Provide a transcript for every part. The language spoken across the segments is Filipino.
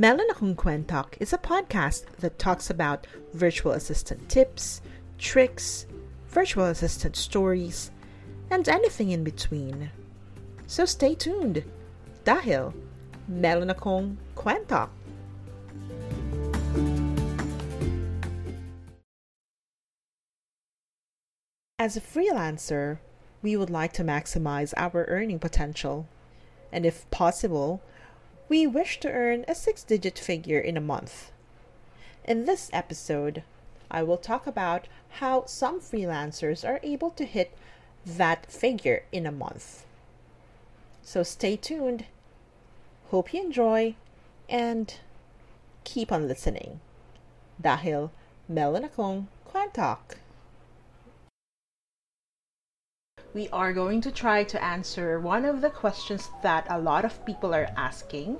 Akong is a podcast that talks about virtual assistant tips, tricks, virtual assistant stories, and anything in between. So stay tuned dahil meron akong. As a freelancer, we would like to maximize our earning potential. And if possible, we wish to earn a six digit figure in a month. In this episode, I will talk about how some freelancers are able to hit that figure in a month. So stay tuned. Hope you enjoy and keep on listening. Dahil meron akong kwentok. We are going to try to answer one of the questions that a lot of people are asking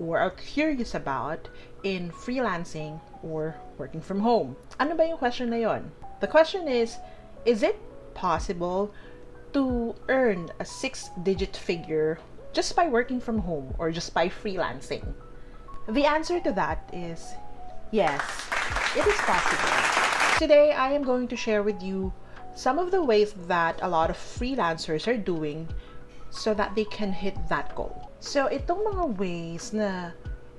or are curious about in freelancing or working from home. Ano ba yung question na yon? The question is, is it possible to earn a six-digit figure just by working from home or just by freelancing? The answer to that is yes, it is possible. Today, I am going to share with you some of the ways that a lot of freelancers are doing so that they can hit that goal. So, itong mga ways na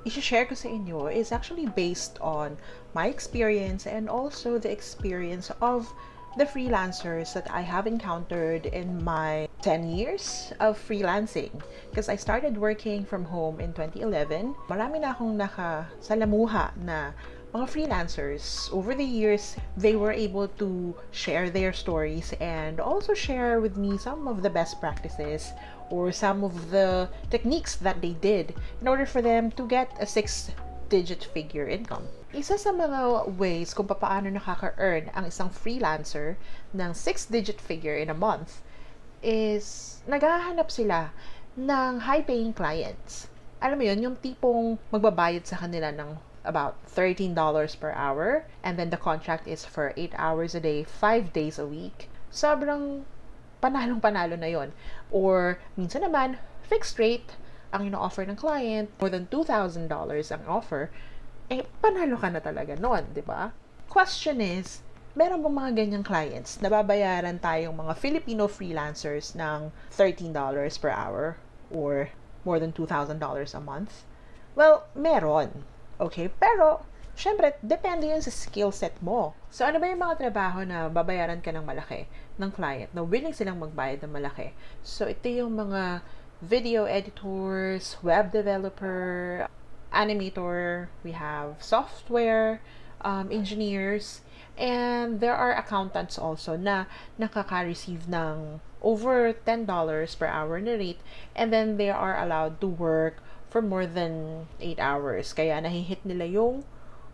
i-share ko sa inyo is actually based on my experience and also the experience of the freelancers that I have encountered in my 10 years of freelancing. Because I started working from home in 2011. Marami na akong nakasalamuha na mga freelancers, over the years, they were able to share their stories and also share with me some of the best practices or some of the techniques that they did in order for them to get a six digit figure income. Isa sa mga ways kung paano nakaka-earn ang isang freelancer ng six-digit figure in a month is naghahanap sila ng high-paying clients. Alam mo yun, yung tipong magbabayad sa kanila ng about $13 per hour. And then the contract is for 8 hours a day, 5 days a week. Sobrang panalong-panalo na yon. Or minsan naman, fixed rate ang ino-offer ng client, more than $2,000 ang offer, eh, panalo ka na talaga noon, di ba? Question is, meron bang mga ganyang clients na babayaran tayong mga Filipino freelancers ng $13 per hour or more than $2,000 a month? Well, meron. Okay? Pero, syempre, depende yun sa skill set mo. So, ano ba yung mga trabaho na babayaran ka ng malaki ng client, na willing silang magbayad ng malaki? So, ito yung mga video editors, web developer, animator, we have software um, engineers, and there are accountants also na nakaka-receive ng over $10 per hour na rate, and then they are allowed to work for more than 8 hours. Kaya nahihit nila yung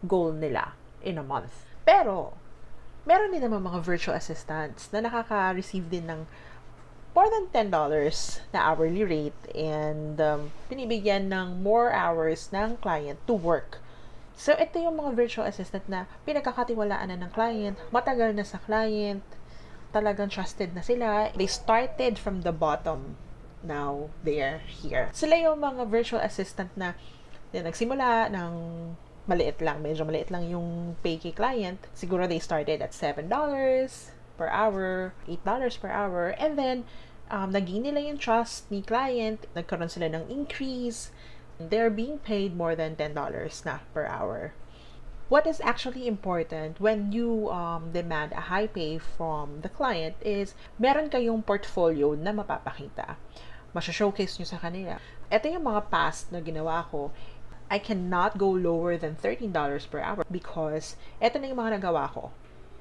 goal nila in a month. Pero, meron din naman mga virtual assistants na nakaka-receive din ng more than $10 na hourly rate and um, binibigyan ng more hours ng client to work. So, ito yung mga virtual assistant na pinagkakatiwalaan na ng client, matagal na sa client, talagang trusted na sila. They started from the bottom now they're here. Sila yung mga virtual assistant na, na nagsimula ng maliit lang, medyo maliit lang yung pay kay client. Siguro they started at $7 per hour, $8 per hour, and then um, naging nila yung trust ni client, nagkaroon sila ng increase, they're being paid more than $10 na per hour. What is actually important when you um, demand a high pay from the client is meron kayong portfolio na mapapakita masya-showcase nyo sa kanila. Ito yung mga past na ginawa ko. I cannot go lower than $13 per hour because ito na yung mga nagawa ko.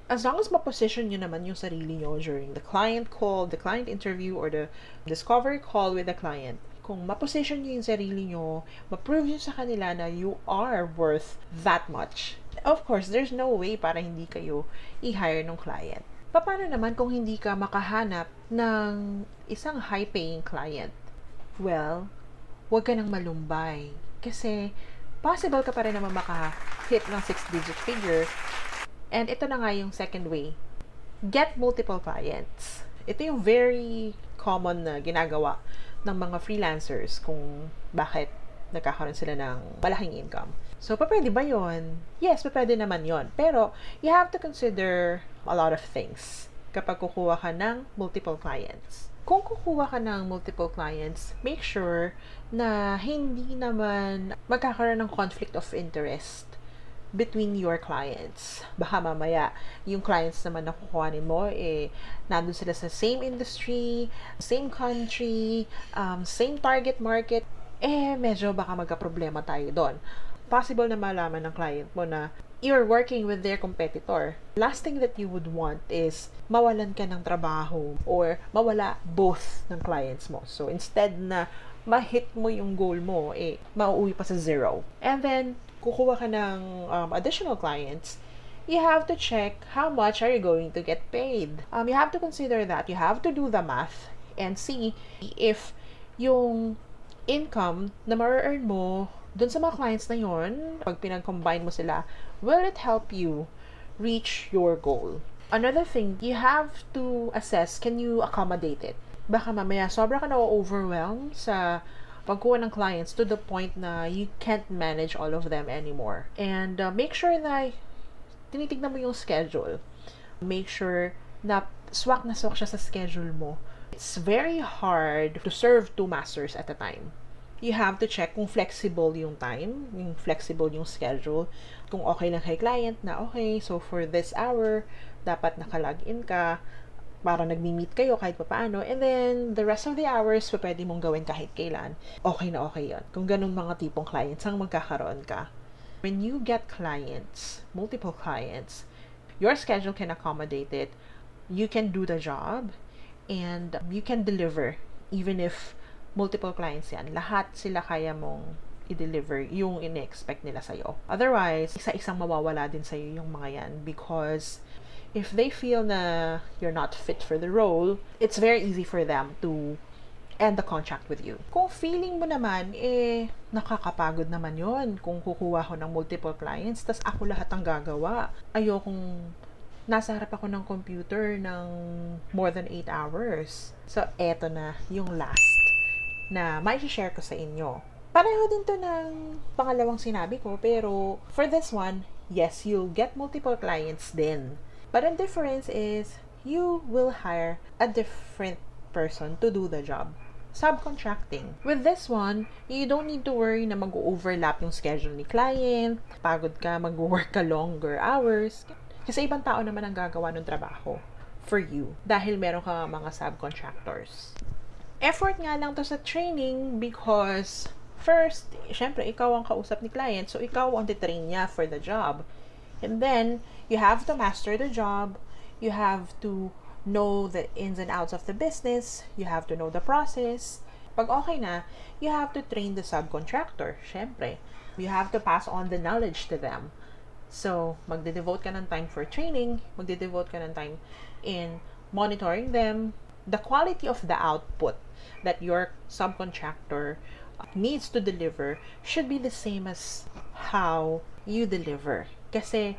As long as ma-position nyo naman yung sarili nyo during the client call, the client interview, or the discovery call with the client, kung ma-position nyo yung sarili nyo, ma-prove nyo sa kanila na you are worth that much. Of course, there's no way para hindi kayo i-hire ng client. Paano naman kung hindi ka makahanap ng isang high-paying client? Well, huwag ka nang malumbay. Kasi, possible ka pa rin naman maka-hit ng six-digit figure. And ito na nga yung second way. Get multiple clients. Ito yung very common na ginagawa ng mga freelancers kung bakit nagkakaroon sila ng malaking income. So, pwede ba yon? Yes, pwede naman yon. Pero, you have to consider a lot of things kapag kukuha ka ng multiple clients. Kung kukuha ka ng multiple clients, make sure na hindi naman magkakaroon ng conflict of interest between your clients. Baka mamaya, yung clients naman na kukuhanin mo, eh, nandun sila sa same industry, same country, um, same target market, eh, medyo baka magka-problema tayo doon. Possible na malaman ng client mo na you're working with their competitor. Last thing that you would want is mawalan ka ng trabaho or mawala both ng clients mo. So, instead na ma-hit mo yung goal mo, eh, mauuwi pa sa zero. And then, kukuha ka ng um, additional clients, you have to check how much are you going to get paid. Um, you have to consider that. You have to do the math and see if yung income na ma-earn mo dun sa mga clients na yon, pag pinag-combine mo sila, will it help you reach your goal? Another thing, you have to assess, can you accommodate it? Baka mamaya, sobra ka na-overwhelm sa pagkuha ng clients to the point na you can't manage all of them anymore. And uh, make sure na tinitignan mo yung schedule. Make sure na swak na swak siya sa schedule mo. It's very hard to serve two masters at a time. You have to check kung flexible yung time, yung flexible yung schedule, kung okay lang kay client na okay, so for this hour, dapat nakalagin ka, para nagmi-meet kayo kahit paano. And then, the rest of the hours, pa pwede mong gawin kahit kailan. Okay na okay yon Kung ganun mga tipong clients ang magkakaroon ka. When you get clients, multiple clients, your schedule can accommodate it. You can do the job and you can deliver even if multiple clients yan. Lahat sila kaya mong i-deliver yung in-expect nila sa'yo. Otherwise, isa-isang mawawala din sa'yo yung mga yan because if they feel na you're not fit for the role, it's very easy for them to end the contract with you. Kung feeling mo naman, eh, nakakapagod naman yon kung kukuha ko ng multiple clients, tas ako lahat ang gagawa. Ayokong nasa harap ako ng computer ng more than 8 hours. So, eto na yung last na may share ko sa inyo. Pareho din to ng pangalawang sinabi ko, pero for this one, yes, you'll get multiple clients din. But the difference is you will hire a different person to do the job. Subcontracting. With this one, you don't need to worry na mag-overlap yung schedule ni client, pagod ka, mag-work ka longer hours. Kasi ibang tao naman ang gagawa ng trabaho for you dahil meron ka mga subcontractors. Effort nga lang to sa training because first, syempre, ikaw ang kausap ni client, so ikaw ang titrain niya for the job. And then, you have to master the job. You have to know the ins and outs of the business. You have to know the process. Pag okay na, you have to train the subcontractor, syempre. You have to pass on the knowledge to them. So, magde-devote ka ng time for training, magde-devote ka ng time in monitoring them, the quality of the output that your subcontractor needs to deliver should be the same as how you deliver. Kasi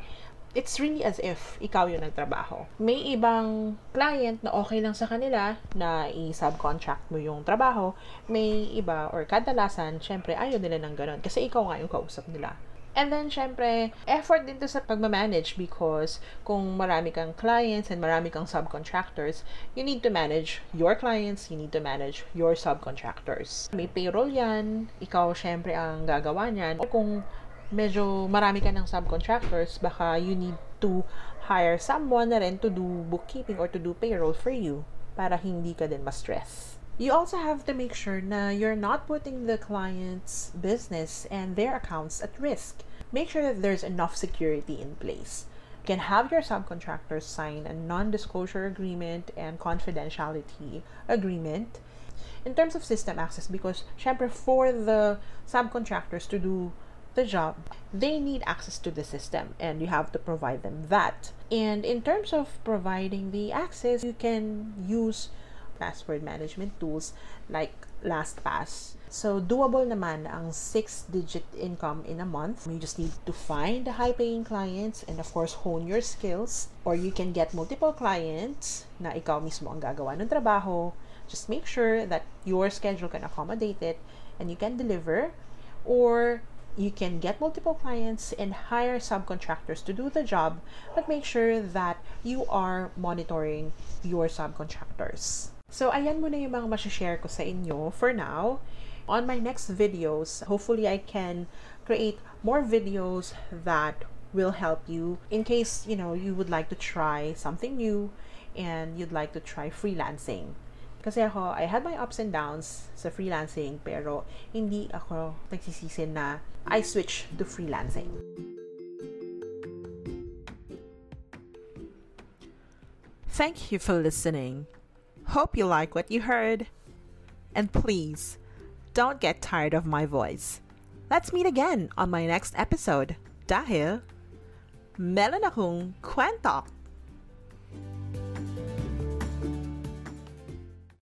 it's really as if ikaw yung nagtrabaho. May ibang client na okay lang sa kanila na i-subcontract mo yung trabaho. May iba, or kadalasan, syempre, ayaw nila ng ganun. Kasi ikaw nga yung kausap nila. And then, syempre, effort din to sa pagmamanage because kung marami kang clients and marami kang subcontractors, you need to manage your clients, you need to manage your subcontractors. May payroll yan, ikaw syempre ang gagawa niyan. O kung medyo marami ka ng subcontractors, baka you need to hire someone na rin to do bookkeeping or to do payroll for you para hindi ka din ma-stress. You also have to make sure na you're not putting the client's business and their accounts at risk. Make sure that there's enough security in place. You can have your subcontractors sign a non-disclosure agreement and confidentiality agreement in terms of system access because syempre for the subcontractors to do the job, they need access to the system and you have to provide them that. And in terms of providing the access, you can use password management tools like LastPass. So, doable naman ang 6-digit income in a month. You just need to find the high-paying clients and of course, hone your skills. Or you can get multiple clients na ikaw mismo ang gagawa ng trabaho. Just make sure that your schedule can accommodate it and you can deliver or you can get multiple clients and hire subcontractors to do the job, but make sure that you are monitoring your subcontractors. So, ayan muna yung mga share ko sa inyo for now. On my next videos, hopefully I can create more videos that will help you in case, you know, you would like to try something new and you'd like to try freelancing. Kasi ako, I had my ups and downs sa freelancing, pero hindi ako nagsisisi na I switched to freelancing. Thank you for listening. Hope you like what you heard. And please, don't get tired of my voice. Let's meet again on my next episode. Dahil, meron akong kwento.